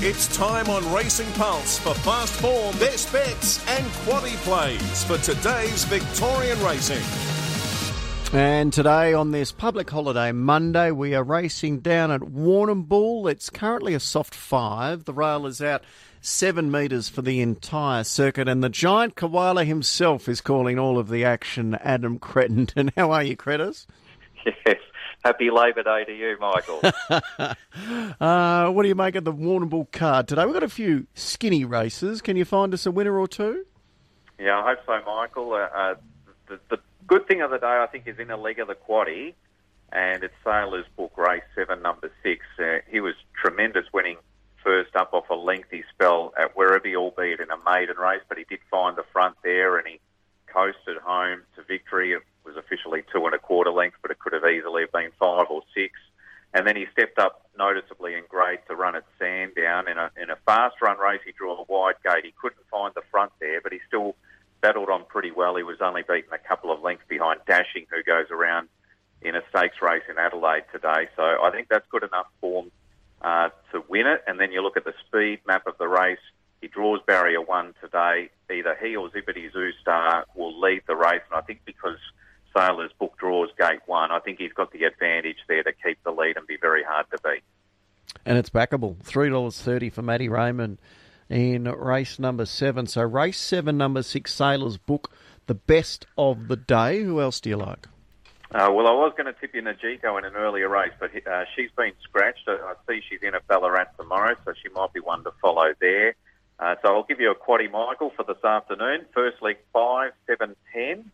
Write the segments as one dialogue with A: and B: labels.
A: It's time on Racing Pulse for fast form, best bets, and quaddy plays for today's Victorian racing.
B: And today, on this public holiday Monday, we are racing down at Warrnambool. It's currently a soft five. The rail is out seven metres for the entire circuit, and the giant koala himself is calling all of the action. Adam Cretton. And how are you, Crettas?
C: Yes. Happy Labor Day to you, Michael.
B: uh, what do you make of the Warrnambool card today? We've got a few skinny races. Can you find us a winner or two?
C: Yeah, I hope so, Michael. Uh, uh, the, the good thing of the day, I think, is in a leg of the quaddy, and it's Sailor's Book Race 7, number 6. Uh, he was tremendous winning first up off a lengthy spell at Werribee, albeit in a maiden race, but he did find the front there and he coasted home to victory. Was officially two and a quarter lengths, but it could have easily been five or six. And then he stepped up noticeably in grade to run at Sandown. In a, in a fast run race, he drew a wide gate. He couldn't find the front there, but he still battled on pretty well. He was only beaten a couple of lengths behind Dashing, who goes around in a stakes race in Adelaide today. So I think that's good enough form uh, to win it. And then you look at the speed map of the race. He draws barrier one today. Either he or Zippity Zoo Star will lead the race. And I think because Sailor's book draws gate one, I think he's got the advantage there to keep the lead and be very hard to beat.
B: And it's backable. $3.30 for Matty Raymond in race number seven. So race seven, number six, Sailor's book, the best of the day. Who else do you like?
C: Uh, well, I was going to tip you Najiko in an earlier race, but uh, she's been scratched. I see she's in at Ballarat tomorrow, so she might be one to follow there. Uh, so I'll give you a quaddy, Michael, for this afternoon. First leg, 5, 7, 10.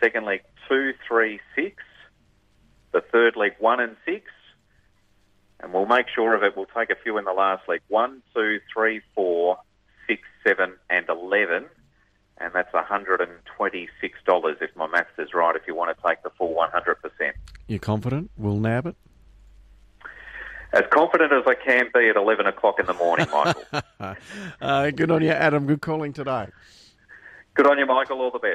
C: Second leg, 2, 3, 6. The third leg, 1 and 6. And we'll make sure of it. We'll take a few in the last leg. 1, 2, 3, 4, 6, 7, and 11 and that's $126 if my maths is right, if you want to take the full 100%.
B: You're confident we'll nab it?
C: As confident as I can be at 11 o'clock in the morning, Michael.
B: uh, good on you, Adam. Good calling today.
C: Good on you, Michael. All the best.